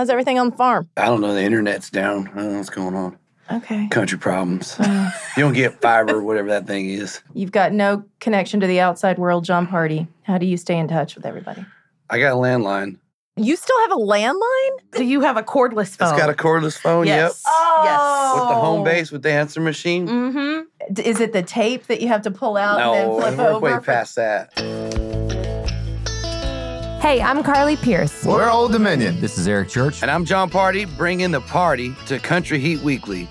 How's everything on the farm? I don't know. The internet's down. I don't know what's going on. Okay. Country problems. you don't get fiber, whatever that thing is. You've got no connection to the outside world, John Pardi. How do you stay in touch with everybody? I got a landline. You still have a landline? Do you have a cordless phone? It's got a cordless phone. Yep. Oh. Yep. With the home base with the answer machine. Mm-hmm. Is it the tape that you have to pull out No, and then flip we're over? way past that. Hey, I'm Carly Pearce. We're Old Dominion. This is Eric Church. And I'm John Pardi, bringing the party to Country Heat Weekly.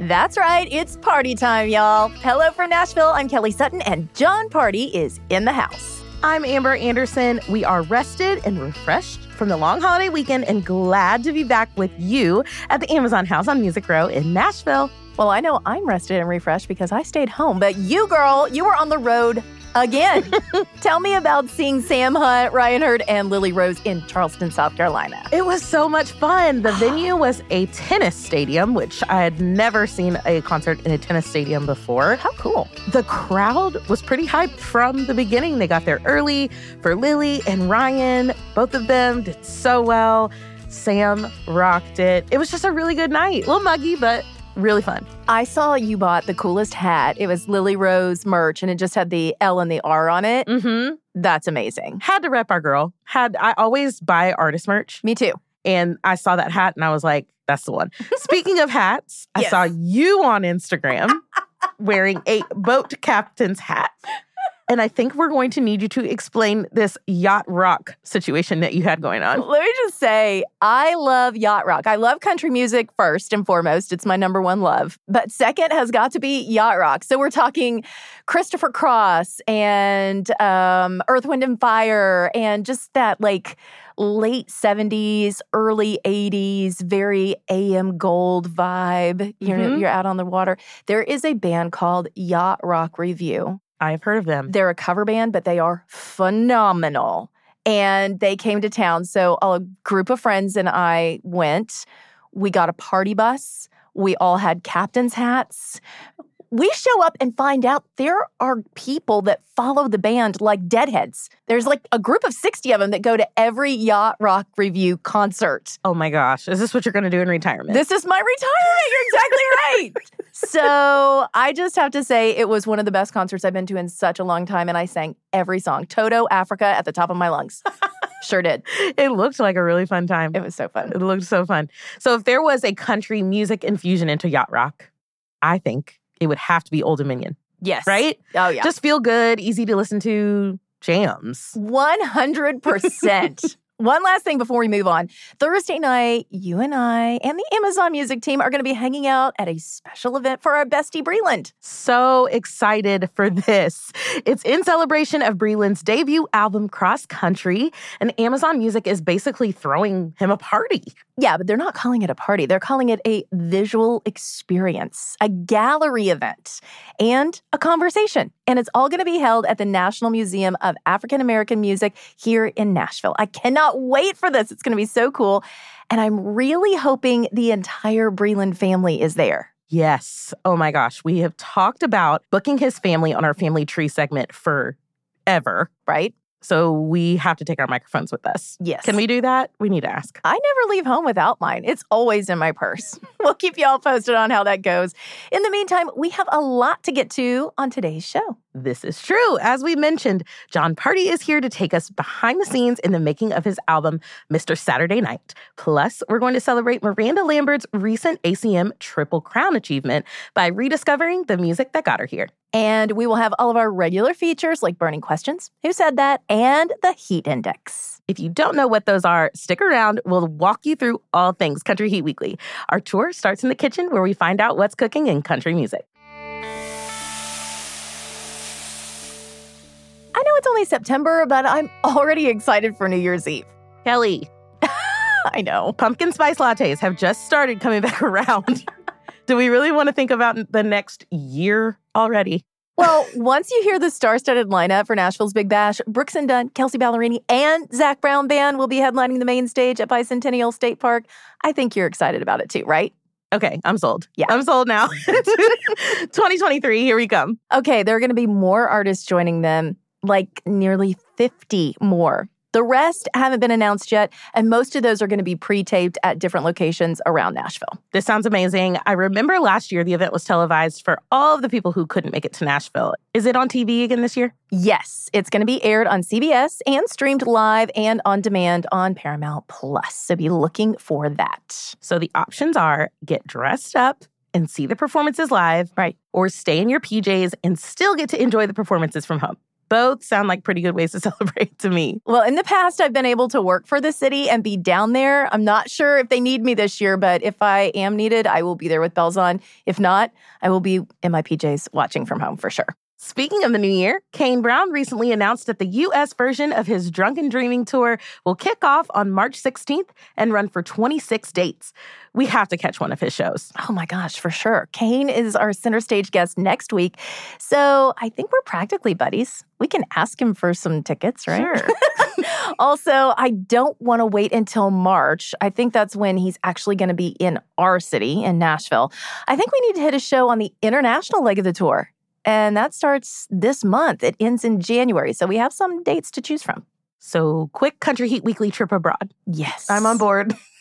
That's right, it's party time, y'all. Hello from Nashville. I'm Kelly Sutton, and John Pardi is in the house. I'm Amber Anderson. We are rested and refreshed from the long holiday weekend and glad to be back with you at the Amazon House on Music Row in Nashville. Well, I know I'm rested and refreshed because I stayed home, but you, girl, you were on the road again. Tell me about seeing Sam Hunt, Ryan Hurd, and Lily Rose in Charleston, South Carolina. It was so much fun. The venue was a tennis stadium, which I had never seen a concert in a tennis stadium before. How cool. The crowd was pretty hyped from the beginning. They got there early for Lily and Ryan. Both of them did so well. Sam rocked it. It was just a really good night. A little muggy, but really fun. I saw you bought the coolest hat. It was Lily Rose merch and it just had the L and the R on it. Mm-hmm. That's amazing. Had to rep our girl. Had I always buy artist merch. Me too. And I saw that hat and I was like, that's the one. Speaking of hats, I Yes. saw you on Instagram wearing a boat captain's hat. And I think we're going to need you to explain this yacht rock situation that you had going on. Let me just say, I love yacht rock. I love country music first and foremost. It's my number one love. But second has got to be yacht rock. So we're talking Christopher Cross and um, Earth, Wind, and Fire, and just that like late 70s, early 80s, very AM gold vibe. You're, Mhm. you're out on the water. There is a band called Yacht Rock Review. I've heard of them. They're a cover band, but they are phenomenal. And they came to town. So a group of friends and I went. We got a party bus. We all had captain's hats. We show up and find out there are people that follow the band like deadheads. There's like a group of 60 of them that go to every Yacht Rock Review concert. Oh my gosh. Is this what you're going to do in retirement? This is my retirement. You're exactly right. so I just have to say it was one of the best concerts I've been to in such a long time, and I sang every song. Toto, Africa at the top of my lungs. sure did. it looked like a really fun time. It was so fun. It looked so fun. So if there was a country music infusion into yacht rock, I think it would have to be Old Dominion, Yes. right? Oh yeah. Just feel good, easy to listen to jams. 100%. One last thing before we move on. Thursday night, you and I and the Amazon Music team are going to be hanging out at a special event for our bestie Breland. So excited for this. It's in celebration of Breland's debut album, Cross Country, and Amazon Music is basically throwing him a party. Yeah, but they're not calling it a party. They're calling it a visual experience, a gallery event, and a conversation. And it's all going to be held at the National Museum of African American Music here in Nashville. I cannot cannot wait for this. It's going to be so cool. And I'm really hoping the entire Breland family is there. Yes. Oh my gosh. We have talked about booking his family on our family tree segment forever. Right? So we have to take our microphones with us. Yes. Can we do that? We need to ask. I never leave home without mine. It's always in my purse. we'll keep you all posted on how that goes. In the meantime, we have a lot to get to on today's show. This is true. As we mentioned, John Pardi is here to take us behind the scenes in the making of his album, Mr. Saturday Night. Plus, we're going to celebrate Miranda Lambert's recent ACM Triple Crown achievement by rediscovering the music that got her here. And we will have all of our regular features like burning questions, who said that, and the heat index. If you don't know what those are, stick around. We'll walk you through all things Country Heat Weekly. Our tour starts in the kitchen where we find out what's cooking in country music. I know it's only September, but I'm already excited for New Year's Eve. Kelly, I know. pumpkin spice lattes have just started coming back around. Do we really want to think about the next year already? Well, once you hear the star-studded lineup for Nashville's Big Bash, Brooks and Dunn, Kelsea Ballerini, and Zac Brown Band will be headlining the main stage at Bicentennial State Park. I think you're excited about it too, right? Okay, I'm sold. Yeah. I'm sold now. 2023, here we come. Okay, there are going to be more artists joining them, like nearly 50 more. The rest haven't been announced yet, and most of those are going to be pre taped at different locations around Nashville. This sounds amazing. I remember last year the event was televised for all of the people who couldn't make it to Nashville. Is it on TV again this year? Yes, it's going to be aired on CBS and streamed live and on demand on Paramount Plus. So be looking for that. So the options are get dressed up and see the performances live, Right. or stay in your PJs and still get to enjoy the performances from home. Both sound like pretty good ways to celebrate to me. Well, in the past, I've been able to work for the city and be down there. I'm not sure if they need me this year, but if I am needed, I will be there with bells on. If not, I will be in my PJs watching from home for sure. Speaking of the new year, Kane Brown recently announced that the US version of his Drunk or Dreaming tour will kick off on March 16th and run for 26 dates. We have to catch one of his shows. Oh my gosh, for sure. Kane is our center stage guest next week. So I think we're practically buddies. We can ask him for some tickets, right? Sure. also, I don't want to wait until March. I think that's when he's actually going to be in our city, in Nashville. I think we need to hit a show on the international leg of the tour. And that starts this month. It ends in January. So we have some dates to choose from. So, quick Country Heat Weekly trip abroad. Yes. I'm on board.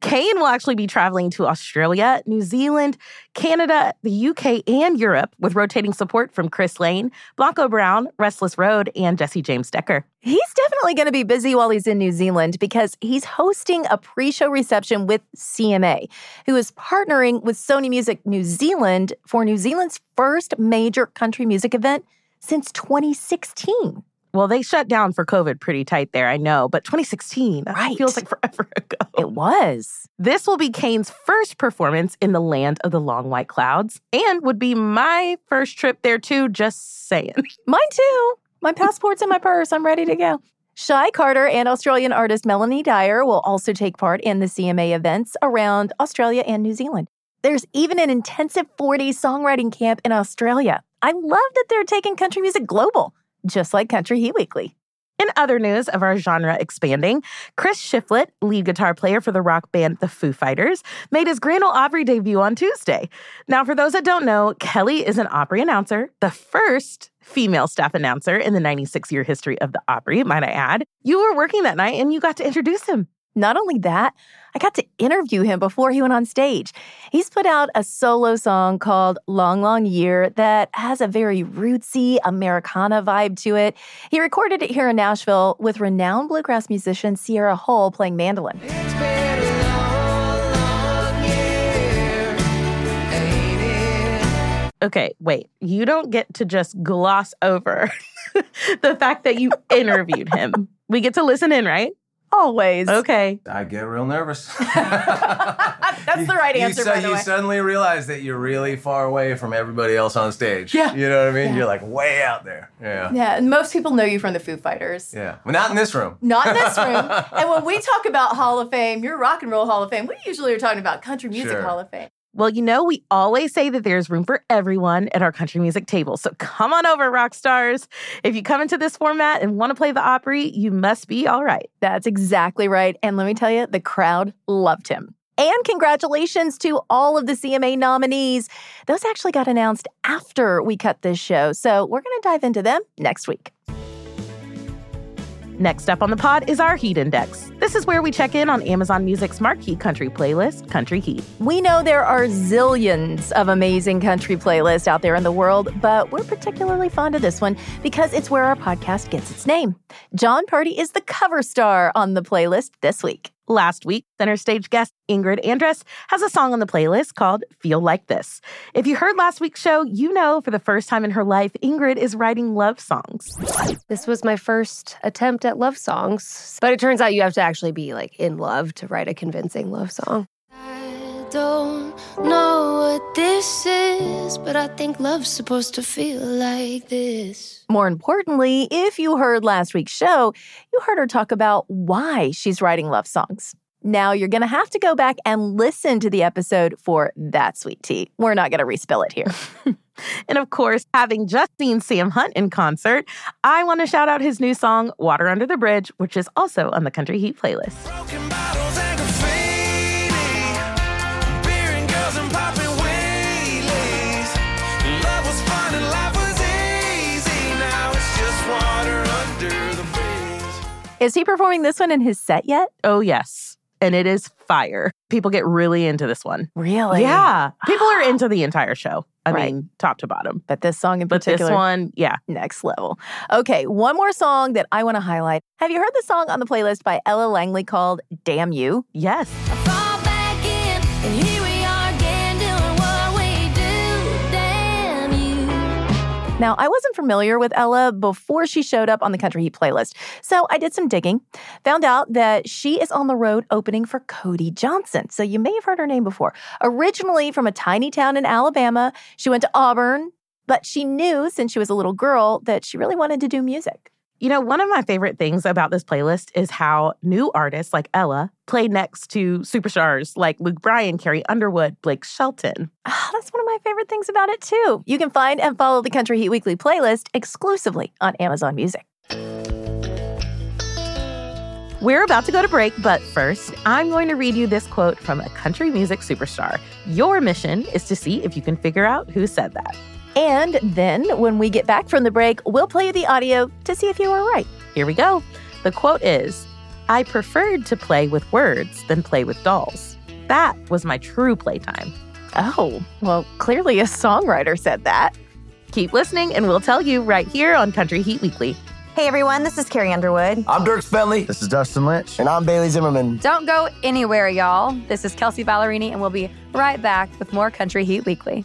Kane will actually be traveling to Australia, New Zealand, Canada, the UK, and Europe with rotating support from Chris Lane, Blanco Brown, Restless Road, and Jesse James Decker. He's definitely going to be busy while he's in New Zealand because he's hosting a pre show reception with CMA, who is partnering with Sony Music New Zealand for New Zealand's first major country music event since 2016. Well, they shut down for COVID pretty tight there, I know, but 2016, Right. feels like forever ago. It was. This will be Kane's first performance in the land of the long white clouds and would be my first trip there too, just saying. Mine too. My passport's in my purse. I'm ready to go. Shy Carter and Australian artist Melanie Dyer will also take part in the CMA events around Australia and New Zealand. There's even an intensive four day songwriting camp in Australia. I love that they're taking country music global, just like Country Heat Weekly. In other news of our genre expanding, Chris Shiflett, lead guitar player for the rock band The Foo Fighters, made his Grand Ole Opry debut on Tuesday. Now, for those that don't know, Kelly is an Opry announcer, the first female staff announcer in the 96 year history of the Opry, might I add. You were working that night and you got to introduce him. Not only that, I got to interview him before he went on stage. He's put out a solo song called Long, Long Year that has a very rootsy Americana vibe to it. He recorded it here in Nashville with renowned bluegrass musician Sierra Hull playing mandolin. Okay, wait. You don't get to just gloss over the fact that you interviewed him. We get to listen in, right? Always. Okay. I get real nervous. That's the right You answer, su- by the you way. suddenly realize that you're really far away from everybody else on stage. Yeah. You know what I mean? Yeah. You're like way out there. Yeah. Yeah, and most people know you from the Foo Fighters. Yeah. Well, not in this room. Not in this room. and when we talk about Hall of Fame, your Rock and Roll Hall of Fame, we usually are talking about Country Music Sure. Hall of Fame. Well, you know, we always say that there's room for everyone at our country music table. So come on over, rock stars. If you come into this format and want to play the Opry, you must be all right. That's exactly right. And let me tell you, the crowd loved him. And congratulations to all of the CMA nominees. Those actually got announced after we cut this show. So we're going to dive into them next week. Next up on the pod is our Heat Index. This is where we check in on Amazon Music's marquee country playlist, Country Heat. We know there are zillions of amazing country playlists out there in the world, but we're particularly fond of this one because it's where our podcast gets its name. John Pardi is the cover star on the playlist this week. Last week, center stage guest Ingrid Andress has a song on the playlist called Feel Like This. If you heard last week's show, you know for the first time in her life, Ingrid is writing love songs. This was my first attempt at love songs, but it turns out you have to actually be like in love to write a convincing love song. I don't know what this is, but I think love's supposed to feel like this. More importantly, if you heard last week's show, you heard her talk about why she's writing love songs. Now you're going to have to go back and listen to the episode for that sweet tea. We're not going to respill it here. and of course, having just seen Sam Hunt in concert, I want to shout out his new song, Water Under the Bridge, which is also on the Country Heat playlist. Is he performing this one in his set yet? Oh, yes. And it is fire. People get really into this one. Really? Yeah. People are into the entire show. I Right. mean, top to bottom. But this song in particular. But this one, yeah. next level. Okay, one more song that I want to highlight. Have you heard the song on the playlist by Ella Langley called Damn You? Yes. Now, I wasn't familiar with Ella before she showed up on the Country Heat playlist, so I did some digging. Found out that she is on the road opening for Cody Johnson. So you may have heard her name before. Originally from a tiny town in Alabama, she went to Auburn, but she knew since she was a little girl that she really wanted to do music. You know, one of my favorite things about this playlist is how new artists like Ella play next to superstars like Luke Bryan, Carrie Underwood, Blake Shelton. Ah, That's one of my favorite things about it, too. You can find and follow the Country Heat Weekly playlist exclusively on Amazon Music. We're about to go to break, but first, I'm going to read you this quote from a country music superstar. Your mission is to see if you can figure out who said that. And then when we get back from the break, we'll play you the audio to see if you were right. Here we go. The quote is I preferred to play with words than play with dolls. That was my true playtime. Oh, well, clearly a songwriter said that. Keep listening, and we'll tell you right here on Country Heat Weekly. Hey everyone, this is Carrie Underwood. I'm Dierks Bentley. This is Dustin Lynch. And I'm Bailey Zimmerman. Don't go anywhere, y'all. This is Kelsea Ballerini, and we'll be right back with more Country Heat Weekly.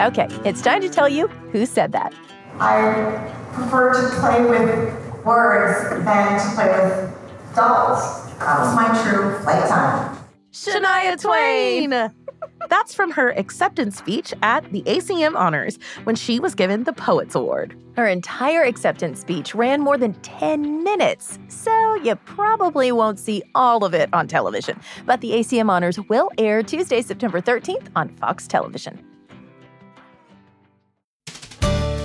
Okay, it's time to tell you who said that. I prefer to play with words than to play with dolls. That was my true playtime. Shania Twain! That's from her acceptance speech at the ACM Honors when she was given the Poets Award. Her entire acceptance speech ran more than 10 minutes, so you probably won't see all of it on television. But the ACM Honors will air Tuesday, September 13th on Fox Television.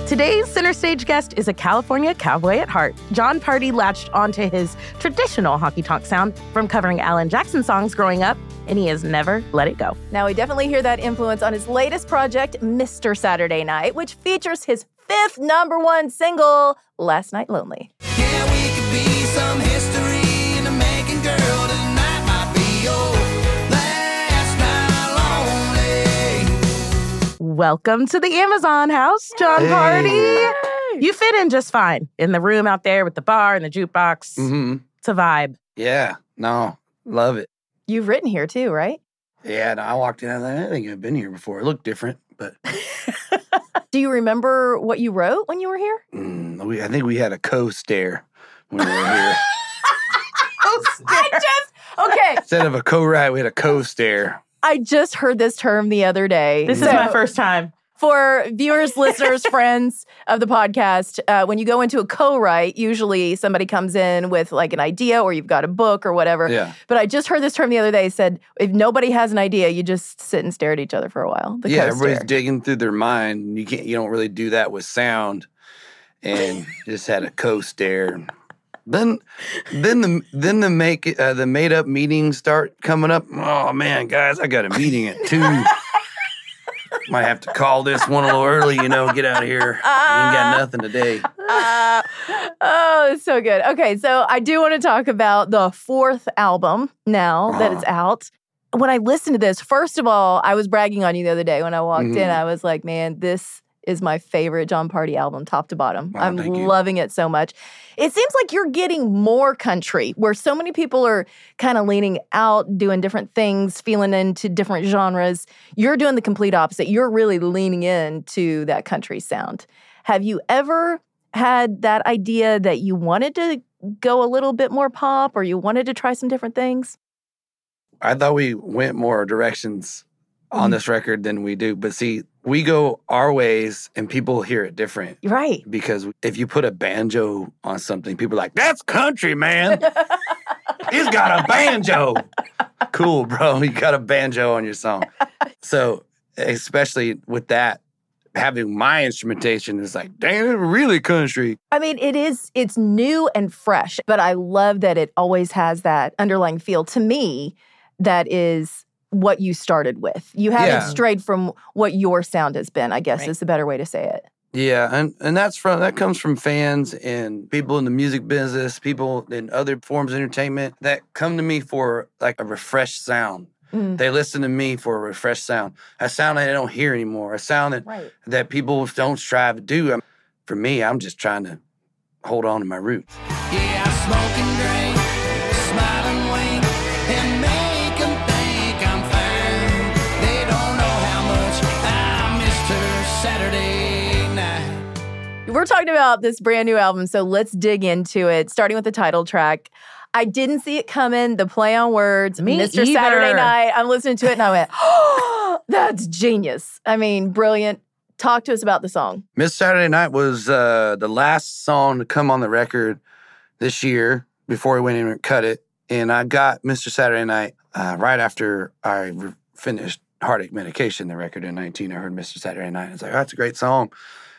Today's center stage guest is a California cowboy at heart. John Pardi latched onto his traditional honky tonk sound from covering Alan Jackson songs growing up, and he has never let it go. Now, we definitely hear that influence on his latest project, Mr. Saturday Night, which features his fifth number one single, Last Night Lonely. some Welcome to the Amazon house, John Hey. Pardi. You fit in just fine in the room out there with the bar and the jukebox. Mm-hmm. It's a vibe. Yeah. No. Love it. You've written here too, right? Yeah. No, I walked in. I was like, I think I've been here before. It looked different, but Do you remember what you wrote when you were here? mm, we, I think we had a co-stare when we were here. I just, okay. Instead of a co-write, we had a co-stare. I just heard this term the other day. This is my first time. For viewers, listeners, friends of the podcast, uh, when you go into a co-write, usually somebody comes in with like an idea or you've got a book or whatever. Yeah. But I just heard this term the other day. Said if nobody has an idea, you just sit and stare at each other for a while. The yeah, co-stare. everybody's digging through their mind. You can't. You don't really do that with sound. And just had a co-stare. Then, then the then the make uh, the made up meetings start coming up. Oh man, guys, I got a meeting at two. Might have to call this one a little early. You know, get out of here. You ain't got nothing today. Uh, oh, it's so good. Okay, so I do want to talk about the fourth album now that it's out. When I listened to this, first of all, I was bragging on you the other day when I walked in. Mhm. I was like, man, this is my favorite John Pardi album, top to bottom. Oh, I'm loving it so much. It seems like you're getting more country, where so many people are kind of leaning out, doing different things, feeling into different genres. You're doing the complete opposite. You're really leaning into that country sound. Have you ever had that idea that you wanted to go a little bit more pop or you wanted to try some different things? I thought we went more directions on mm. this record than we do. But see, we go our ways and people hear it different. Right. Because if you put a banjo on something, people are like, that's country, man. He's got a banjo. cool, bro. You got a banjo on your song. So, especially with that, having my instrumentation is like, damn, it's really country. I mean, it is, it's new and fresh, but I love that it always has that underlying feel to me that is what you started with. You haven't Yeah. strayed from what your sound has been, I guess Right. is the better way to say it. Yeah, and and that's from that comes from fans and people in the music business, people in other forms of entertainment that come to me for like a refreshed sound. Mm. They listen to me for a refreshed sound, a sound that I don't hear anymore, a sound that Right. that people don't strive to do. For me, I'm just trying to hold on to my roots. Yeah, We're talking about this brand new album, so let's dig into it, starting with the title track. I didn't see it coming, the play on words, Me Mr. Saturday. Night. I'm listening to it and I went, oh, that's genius. I mean, brilliant. Talk to us about the song. Miss Saturday Night was uh, the last song to come on the record this year before we went in and cut it. And I got Mr. Saturday Night uh, right after I re- finished Heartache Medication, the record in 19. I heard Mr. Saturday Night. I was like, oh, that's a great song.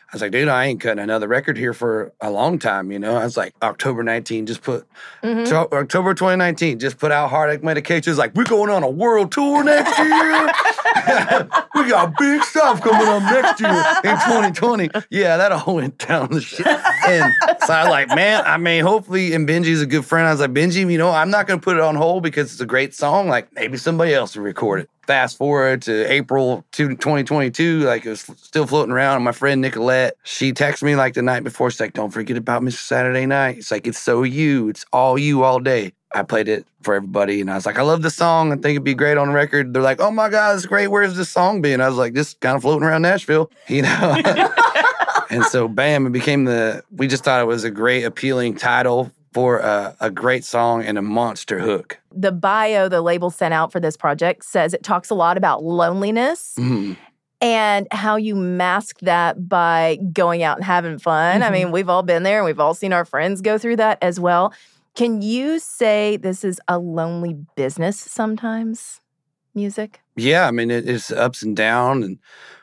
I was like, dude, I ain't cutting another record here for a long time. You know, I was like, October 19, just put, Mhm. so, October 2019, just put out Heartache Medication. It's like, we're going on a world tour next year. we got big stuff coming up next year in 2020. Yeah, that all went down the shit. And so I was like, man, I mean, hopefully, and Benji's a good friend. I was like, Benji, you know, I'm not going to put it on hold because it's a great song. Like, maybe somebody else will record it. Fast forward to April to 2022, like it was still floating around. And my friend Nicolette, she texted me like the night before. She's like, don't forget about Mr. Saturday Night. It's like, it's so you. It's all you all day. I played it for everybody and I was like, I love the song. I think it'd be great on record. They're like, oh my God, it's great. Where's this song been? I was like, this kind of floating around Nashville, you know? and so, bam, it became the, we just thought it was a great, appealing title for a, a great song and a monster hook. The bio the label sent out for this project says it talks a lot about loneliness Mhm. and how you mask that by going out and having fun. I Mhm. mean, we've all been there and we've all seen our friends go through that as well. Can you say this is a lonely business sometimes? Music? yeah, I mean, it, it's ups and down and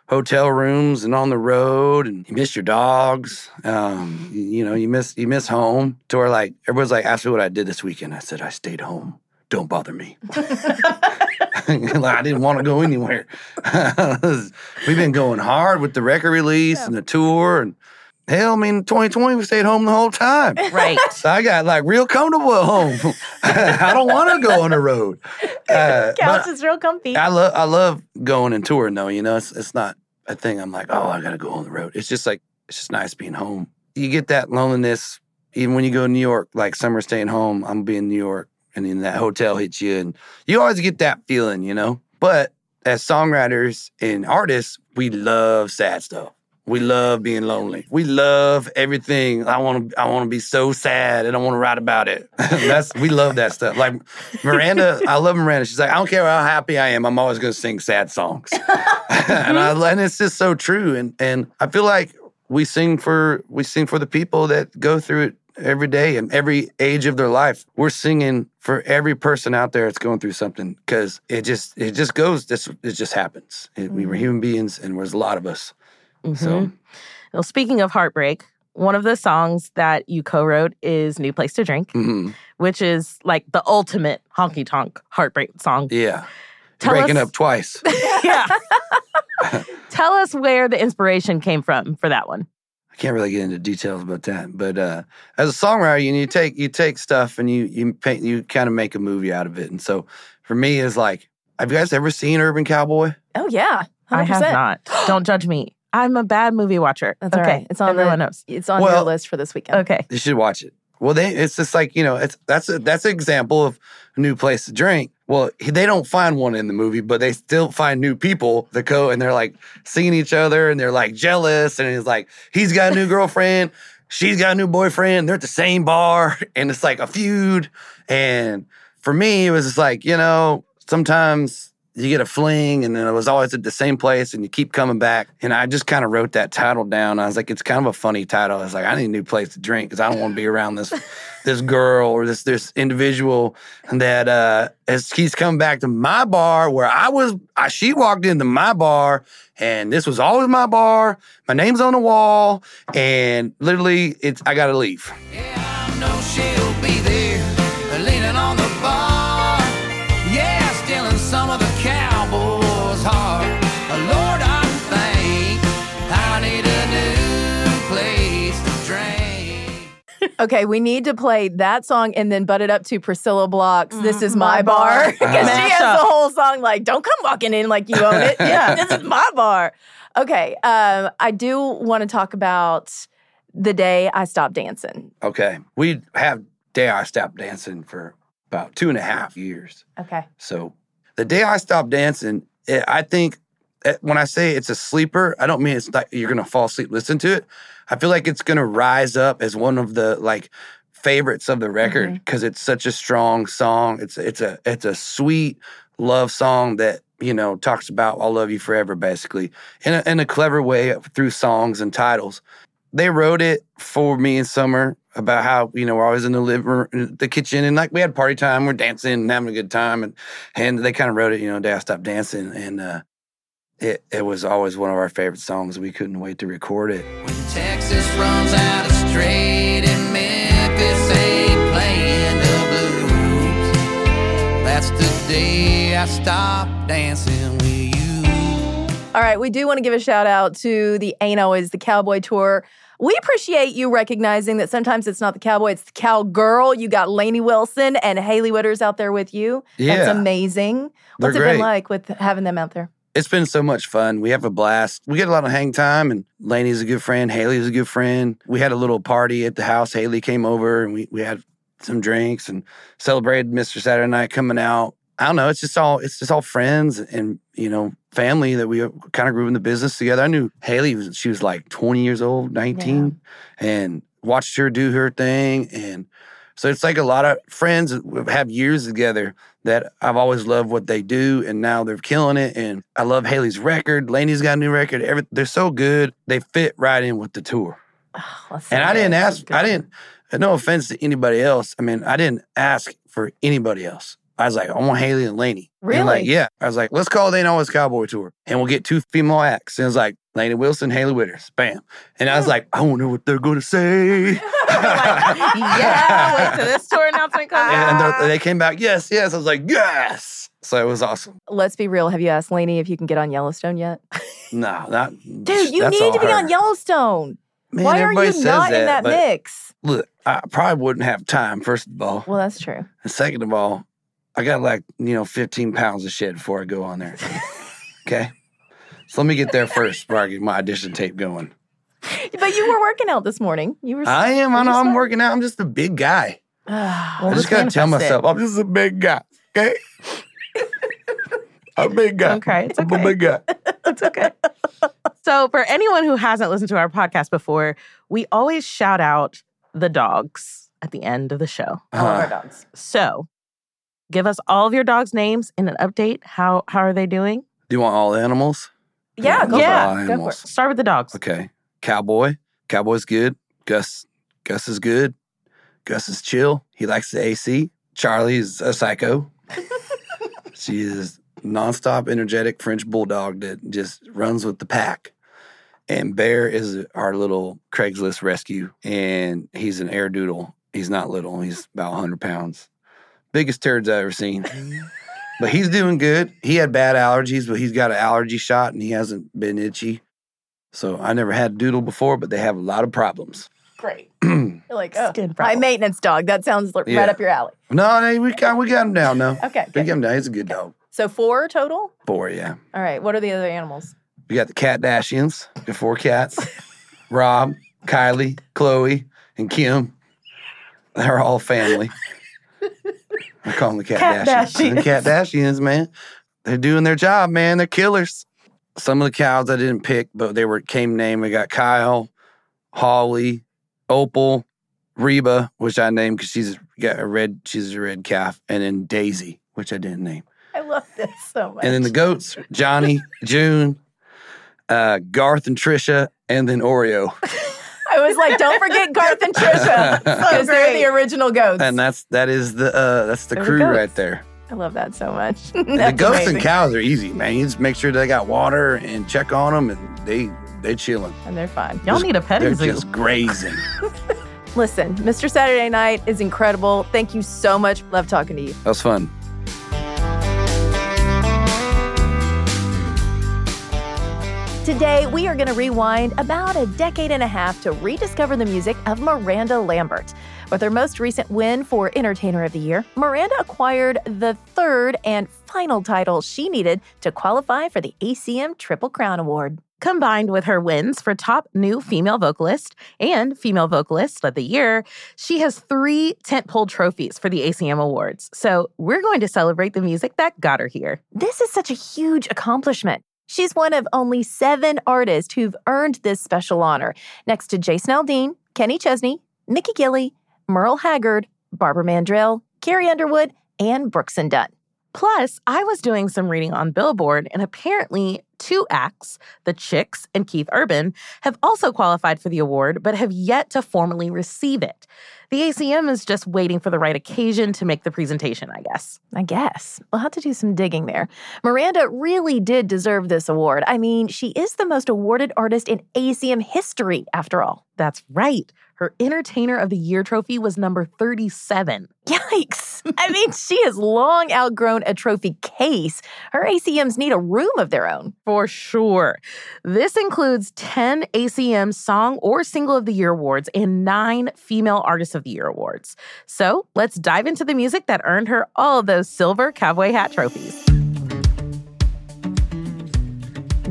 hotel rooms and on the road and you miss your dogs. Um, you, you know, you miss you miss home. To where like everybody's like, ask me what I did this weekend. I said I stayed home. Don't bother me. like, I didn't want to go anywhere. We've been going hard with the record release and the tour and. Hell, I mean, 2020, we stayed home the whole time. Right. So I got like real comfortable at home. I don't want to go on the road. Uh, Couch is real comfy. I love I love going and touring though. You know, it's it's not a thing. I'm like, oh, I gotta go on the road. It's just like it's just nice being home. You get that loneliness even when you go to New York. Like summer staying home, I'm being in New York, and then that hotel hits you, and you always get that feeling, you know. But as songwriters and artists, we love sad stuff. We love being lonely. We love everything. I want to. I want to be so sad, and I want to write about it. That's we love that stuff. Like Miranda, I love Miranda. She's like, I don't care how happy I am. I'm always going to sing sad songs, and I, mm-hmm. and it's just so true. And and I feel like we sing for we sing for the people that go through it every day and every age of their life. We're singing for every person out there that's going through something because it just it just goes. This it just happens. It, We were mm-hmm. human beings, and there's a lot of us. So Mhm. Well, speaking of heartbreak, one of the songs that you co-wrote is "New Place to Drink," mhm. which is like the ultimate honky tonk heartbreak song. yeah, Tell breaking us- up twice. yeah. Tell us where the inspiration came from for that one. I can't really get into details about that, but uh, as a songwriter, you, you take you take stuff and you you paint you kind of make a movie out of it. And so for me, it's like, have you guys ever seen Urban Cowboy? Oh yeah, 100%. I have not. Don't judge me. I'm a bad movie watcher. That's okay. all right. It's on Everyone the, knows. It's on your list for this weekend. Okay. You should watch it. Well, they it's just like you know it's that's a, that's an example of a new place to drink. Well, he- they don't find one in the movie, but they still find new people that go and they're like seeing each other and they're like jealous and it's like he's got a new girlfriend, she's got a new boyfriend, they're at the same bar and it's like a feud. And for me, it was just like you know sometimes you get a fling and then it was always at the same place and you keep coming back. And I just kind of wrote that title down. I was like, it's kind of a funny title. I was like, I need a new place to drink because I don't want to be around this this girl or this this individual that uh as he's coming back to my bar where I was I, she walked into my bar and this was always my bar. My name's on the wall and literally it's I gotta leave. know Okay, we need to play that song and then butt it up to Priscilla Block's "This Is My, Bar" because she has the whole song like "Don't come walking in like you own it." yeah, this is my bar. Okay, um, I do want to talk about the day I stopped dancing. Okay. We have day I stopped dancing for about two and a half years. Okay, So the day I stopped dancing, it, I think eh, when I say it's a sleeper, I don't mean it's like you're gonna fall asleep. Listen to it. I feel like it's gonna rise up as one of the like favorites of the record because it's such a strong song. It's it's a it's a sweet love song that you know talks about I'll love you forever, basically in a, in a clever way through songs and titles. They wrote it for me in summer about how you know we're always in the living room, the kitchen, and like we had party time, we're dancing and having a good time, and and they kind of wrote it, you know, day I stopped dancing, and uh, it it was always one of our favorite songs. We couldn't wait to record it. When Texas runs out of straight and Memphis ain't playing the blues. That's the day I stopped dancing with you. all right. We do want to give a shout out to the Ain't Always the Cowboy tour. We appreciate you recognizing that sometimes it's not the cowboy, it's the cowgirl. You got Lainey Wilson and Hailey Whitters out there with you. Yeah. That's amazing. They're What's it great. been like with having them out there? It's been so much fun. We have a blast. We get a lot of hang time, and Lainey's a good friend. Hailey's a good friend. We had a little party at the house. Hailey came over, and we we had some drinks and celebrated Mr. Saturday Night coming out. I don't know. It's just all it's just all friends and you know family that we kind of grew in the business together. I knew Hailey was she was like twenty years old, nineteen, and watched her do her thing, and so it's like a lot of friends have years together that I've always loved what they do, and now they're killing it. And I love Hailey's record. Lainey's got a new record. Every, they're so good. They fit right in with the tour. Oh, and I didn't ask. I didn't. No offense to anybody else. I mean, I didn't ask for anybody else. I was like, I want Hailey and Lainey. And Really? like, yeah. I was like, let's call They Know It's Cowboy Tour. And we'll get two female acts. And it was like, Lainey Wilson, Hailey Whitters. Bam. And I was like, I wonder what they're going to say. yeah, wait till this tour announcement comes and out. they're- they came back, yes, yes. I was like, yes. So it was awesome. Let's be real. Have you asked Lainey if you can get on Yellowstone yet? No, not. Dude, you that's need to be her. on Yellowstone. Man, Why are you says not in that mix? Look, I probably wouldn't have time, first of all. Well, that's true. And second of all, I got like, you know, 15 pounds of shit before I go on there. okay? So let me get there first before I get my audition tape going. But you were working out this morning. You were. I am. I know I'm working out. I'm just a big guy. well, I just gotta tell myself, I'm just a big guy. Okay? I'm a big guy. Okay, it's okay. I'm a big guy. it's okay. So, for anyone who hasn't listened to our podcast before, we always shout out the dogs at the end of the show. All of our uh-huh. dogs. So, give us all of your dogs' names and an update. How how are they doing? Do you want all the animals? Yeah, go yeah, for it. go for it. Start with the dogs. Okay. Cowboy. Cowboy's good. Gus. Gus is good. Gus is chill. He likes the AC. Charlie is a psycho. she is nonstop, energetic French bulldog that just runs with the pack. And Bear is our little Craigslist rescue, and he's an air doodle. He's not little. He's about 100 pounds. Biggest turds I've ever seen. but he's doing good. He had bad allergies, but he's got an allergy shot, and he hasn't been itchy. So I never had doodle before, but they have a lot of problems. Great. You're like, oh, high maintenance dog. That sounds li- Yeah. right up your alley. No, no, we got we got him down now. Okay, we got him down. He's a good dog. So four total. Four, yeah. All right. What are the other animals? We got the cat Dashians, the four cats. Rob, Kylie, Chloe, and Kim. They're all family. I call them the cat, Cat Dashians. The Dashians. man. They're doing their job, man. They're killers. Some of the cows I didn't pick, but they were came named. We got Kyle, Holly, Opal, Reba, which I named because she's got a red, she's a red calf, and then Daisy, which I didn't name. I love this so much. And then the goats, Johnny, June, uh, Garth and Trisha, and then Oreo. I was like, don't forget Garth and Trisha because they're the original goats. And that's that is the uh that's the They're crew goats. right there. I love that so much. The goats amazing. and cows are easy, man. You just make sure they got water and check on them, and they they chilling. And they're fine. Y'all need a petting zoo. They're just grazing. Listen, Mr. Saturday Night is incredible. Thank you so much. Love talking to you. That was fun. Today, we are going to rewind about a decade and a half to rediscover the music of Miranda Lambert. With her most recent win for Entertainer of the Year, Miranda acquired the third and final title she needed to qualify for the ACM Triple Crown Award. Combined with her wins for top new female vocalist and female vocalist of the year, she has three tentpole trophies for the ACM Awards. So we're going to celebrate the music that got her here. This is such a huge accomplishment. She's one of only seven artists who've earned this special honor, next to Jason Aldean, Kenny Chesney, Mickey Gilley, Merle Haggard, Barbara Mandrell, Carrie Underwood, and Brooks and Dunn. Plus, I was doing some reading on Billboard, and apparently, two acts, the Chicks and Keith Urban, have also qualified for the award, but have yet to formally receive it. The ACM is just waiting for the right occasion to make the presentation, I guess. I guess. We'll have to do some digging there. Miranda really did deserve this award. I mean, she is the most awarded artist in ACM history, after all. That's right. Her Entertainer of the Year trophy was number 37. Yikes. I mean, she has long outgrown a trophy case. Her ACMs need a room of their own. For sure. This includes 10 ACM Song or Single of the Year awards and nine Female Artist of the Year awards. So let's dive into the music that earned her all those silver cowboy hat trophies.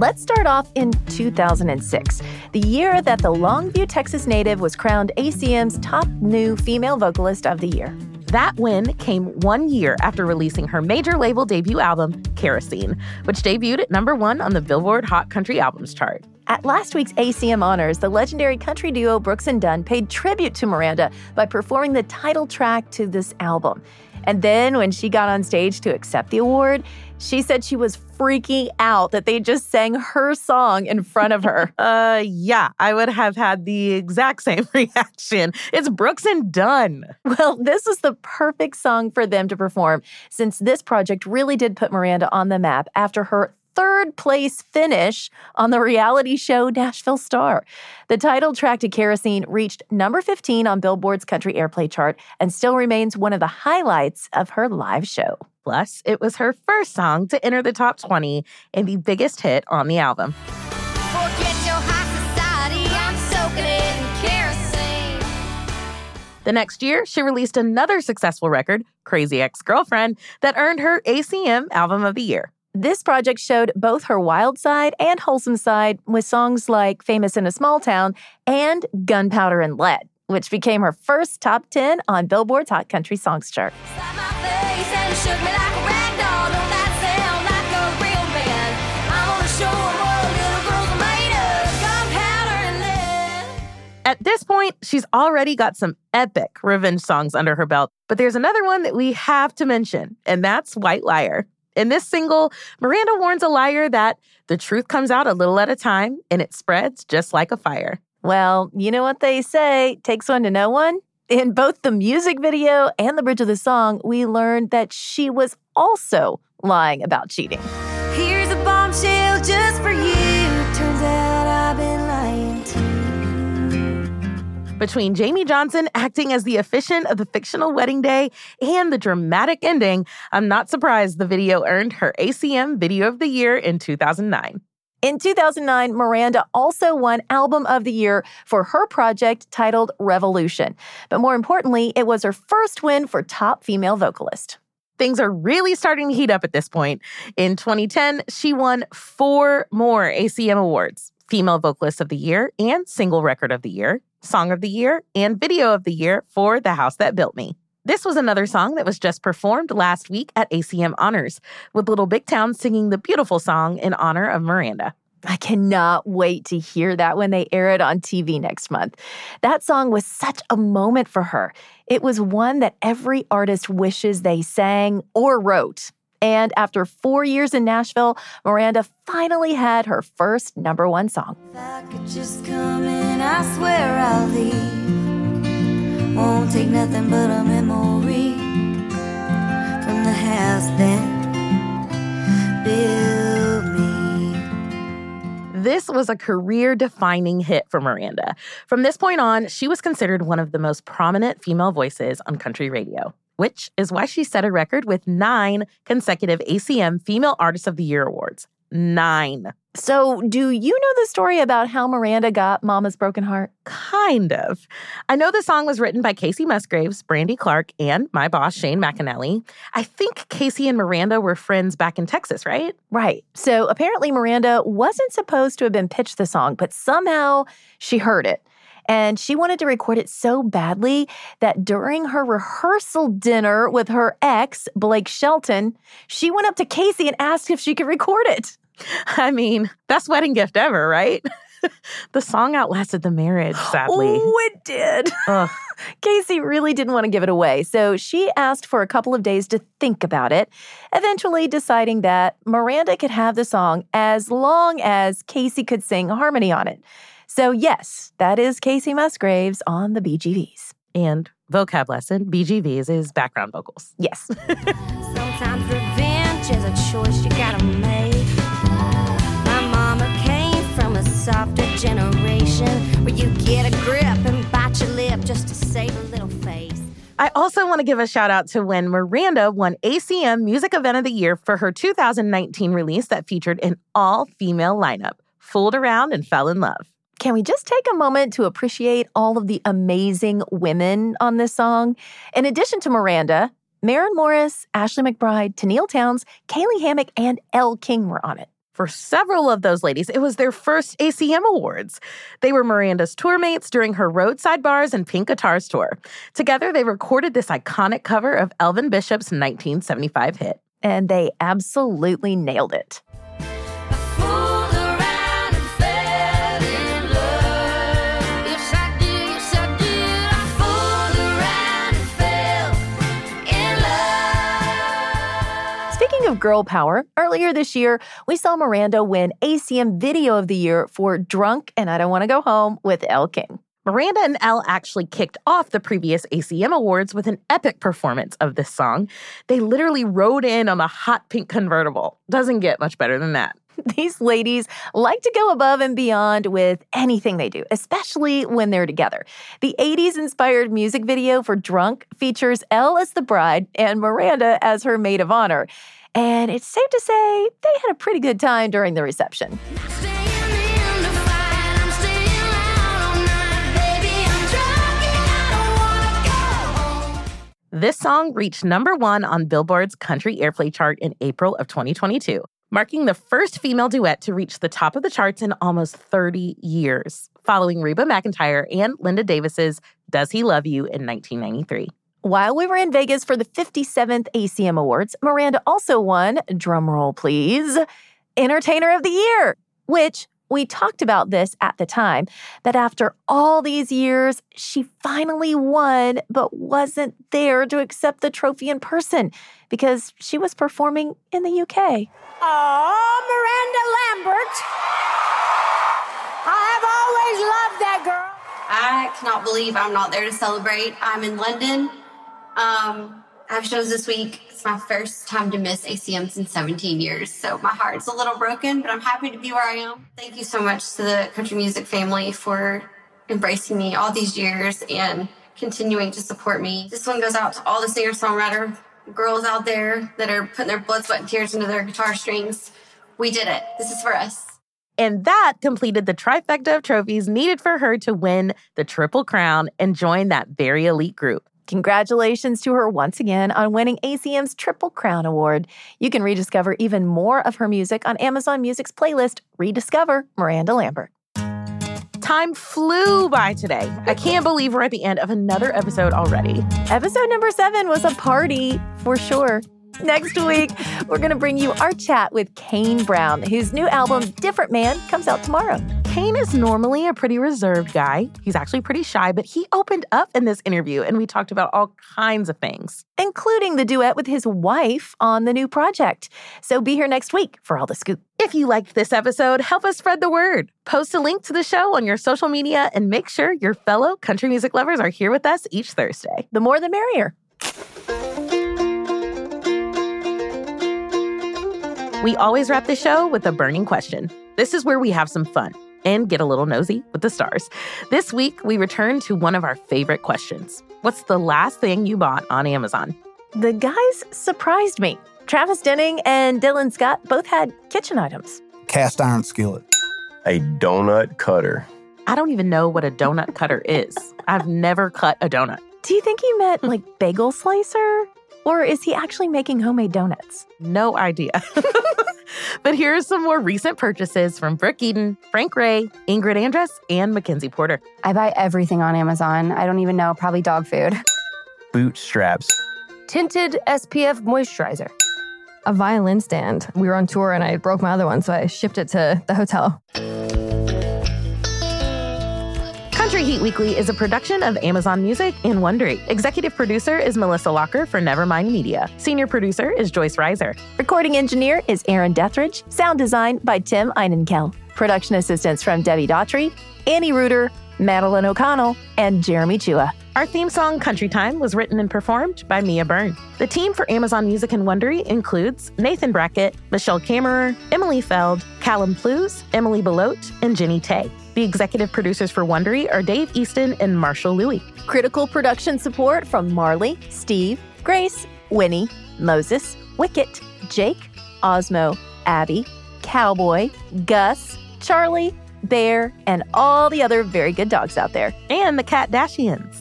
Let's start off in 2006, the year that the Longview, Texas native was crowned ACM's top new female vocalist of the year. That win came one year after releasing her major label debut album, Kerosene, which debuted at number one on the Billboard Hot Country Albums chart. At last week's ACM honors, the legendary country duo Brooks and Dunn paid tribute to Miranda by performing the title track to this album. And then when she got on stage to accept the award, she said she was freaking out that they just sang her song in front of her. uh, yeah, I would have had the exact same reaction. It's Brooks and Dunn. Well, this was the perfect song for them to perform since this project really did put Miranda on the map after her third place finish on the reality show Nashville Star. The title track to Kerosene reached number 15 on Billboard's country airplay chart and still remains one of the highlights of her live show. Plus, it was her first song to enter the top 20 and the biggest hit on the album. Forget your high society, I'm soaking it in kerosene. The next year, she released another successful record, Crazy Ex Girlfriend, that earned her ACM Album of the Year. This project showed both her wild side and wholesome side with songs like Famous in a Small Town and Gunpowder and Lead, which became her first top 10 on Billboard's Hot Country Songs chart. Face and shook me like a rag doll. Don't that sound like a real man? I wanna show 'em what little girls are made of. Gunpowder and lead. At this point, she's already got some epic revenge songs under her belt, but there's another one that we have to mention, and that's White Liar. In this single, Miranda warns a liar that the truth comes out a little at a time and it spreads just like a fire. Well, you know what they say takes one to know one? In both the music video and the bridge of the song, we learned that she was also lying about cheating. Between Jamey Johnson acting as the officiant of the fictional wedding day and the dramatic ending, I'm not surprised the video earned her ACM Video of the Year in 2009. In 2009, Miranda also won Album of the Year for her project titled Revolution. But more importantly, it was her first win for top female vocalist. Things are really starting to heat up at this point. In 2010, she won four more ACM awards Female Vocalist of the Year and Single Record of the Year, Song of the Year, and Video of the Year for The House That Built Me. This was another song that was just performed last week at ACM Honors, with Little Big Town singing the beautiful song in honor of Miranda. I cannot wait to hear that when they air it on TV next month. That song was such a moment for her. It was one that every artist wishes they sang or wrote. And after four years in Nashville, Miranda finally had her first number one song. If I could just come in, I swear I'll leave. Won't take nothing but a memory from the house that built me. This was a career defining hit for Miranda. From this point on, she was considered one of the most prominent female voices on country radio, which is why she set a record with nine consecutive ACM Female Artist of the Year awards. Nine. So, do you know the story about how Miranda got Mama's Broken Heart? Kind of. I know the song was written by Kacey Musgraves, Brandy Clark, and my boss, Shane McAnally. I think Casey and Miranda were friends back in Texas, right? Right. So, apparently, Miranda wasn't supposed to have been pitched the song, but somehow she heard it. And she wanted to record it so badly that during her rehearsal dinner with her ex, Blake Shelton, she went up to Kacey and asked if she could record it. I mean, best wedding gift ever, right? the song outlasted the marriage, sadly. Oh, it did. Ugh. Kacey really didn't want to give it away, so she asked for a couple of days to think about it, eventually deciding that Miranda could have the song as long as Kacey could sing harmony on it. So, yes, that is Kacey Musgraves on the BGVs. And vocab lesson BGVs is background vocals. Yes. Sometimes revenge is a choice you gotta make. My mama came from a softer generation where you get a grip and bite your lip just to save a little face. I also want to give a shout out to when Miranda won ACM Music Event of the Year for her 2019 release that featured an all female lineup, Fooled Around and Fell in Love. Can we just take a moment to appreciate all of the amazing women on this song? In addition to Miranda, Maren Morris, Ashley McBryde, Tenille Townes, Caylee Hammack, and Elle King were on it. For several of those ladies, it was their first ACM awards. They were Miranda's tour mates during her Roadside Bars and Pink Guitars tour. Together, they recorded this iconic cover of Elvin Bishop's 1975 hit. And they absolutely nailed it. Of girl power, earlier this year, we saw Miranda win ACM Video of the Year for Drunk and I Don't Want to Go Home with Elle King. Miranda and Elle actually kicked off the previous ACM Awards with an epic performance of this song. They literally rode in on a hot pink convertible. Doesn't get much better than that. These ladies like to go above and beyond with anything they do, especially when they're together. The 80s inspired music video for Drunk features Elle as the bride and Miranda as her maid of honor. And it's safe to say they had a pretty good time during the reception. This song reached number one on Billboard's country airplay chart in April of 2022, marking the first female duet to reach the top of the charts in almost 30 years, following Reba McEntire and Linda Davis's Does He Love You in 1993. While we were in Vegas for the 57th ACM Awards, Miranda also won, drumroll please, Entertainer of the Year, which we talked about this at the time that after all these years, she finally won, but wasn't there to accept the trophy in person because she was performing in the UK. Oh, Miranda Lambert. I have always loved that girl. I cannot believe I'm not there to celebrate. I'm in London. Um, I have shows this week. It's my first time to miss ACM since 17 years. So my heart's a little broken, but I'm happy to be where I am. Thank you so much to the country music family for embracing me all these years and continuing to support me. This one goes out to all the singer songwriter girls out there that are putting their blood, sweat, and tears into their guitar strings. We did it. This is for us. And that completed the trifecta of trophies needed for her to win the Triple Crown and join that very elite group. Congratulations to her once again on winning ACM's Triple Crown Award. You can rediscover even more of her music on Amazon Music's playlist, Rediscover Miranda Lambert. Time flew by today. I can't believe we're at the end of another episode already. Episode number seven was a party for sure. Next week, we're going to bring you our chat with Kane Brown, whose new album, Different Man, comes out tomorrow. Kane is normally a pretty reserved guy. He's actually pretty shy, but he opened up in this interview and we talked about all kinds of things, including the duet with his wife on the new project. So be here next week for all the scoop. If you liked this episode, help us spread the word. Post a link to the show on your social media and make sure your fellow country music lovers are here with us each Thursday. The more the merrier. We always wrap the show with a burning question. This is where we have some fun and get a little nosy with the stars. This week, we return to one of our favorite questions What's the last thing you bought on Amazon? The guys surprised me. Travis Denning and Dylan Scott both had kitchen items. Cast iron skillet. A donut cutter. I don't even know what a donut cutter is. I've never cut a donut. Do you think he meant like bagel slicer? Or is he actually making homemade donuts? No idea. but here are some more recent purchases from Brooke Eden, Frank Ray, Ingrid Andress, and Mackenzie Porter. I buy everything on Amazon. I don't even know, probably dog food. Boot straps. Tinted SPF moisturizer. A violin stand. We were on tour and I broke my other one, so I shipped it to the hotel. Country Heat Weekly is a production of Amazon Music and Wondery. Executive producer is Melissa Locker for Nevermind Media. Senior producer is Joyce Reiser. Recording engineer is Aaron Dethridge. Sound design by Tim Einenkel. Production assistants from Debbie Daughtry, Annie Reuter, Madeline O'Connell, and Jeremy Chua. Our theme song, Country Time, was written and performed by Mia Byrne. The team for Amazon Music and Wondery includes Nathan Brackett, Michelle Kammerer, Emily Feld, Callum Plews, Emily Belote, and Jenny Tay. The executive producers for Wondery are Dave Easton and Marshall Lewy. Critical production support from Marley, Steve, Grace, Winnie, Moses, Wicket, Jake, Osmo, Abby, Cowboy, Gus, Charlie, Bear, and all the other very good dogs out there. And the Cat Dashians.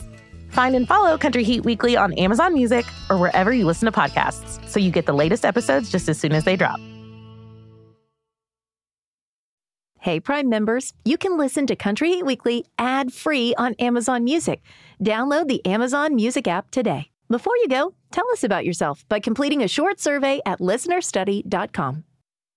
Find and follow Country Heat Weekly on Amazon Music or wherever you listen to podcasts so you get the latest episodes just as soon as they drop. Hey, Prime members, you can listen to Country Heat Weekly ad free on Amazon Music. Download the Amazon Music app today. Before you go, tell us about yourself by completing a short survey at listenerstudy.com.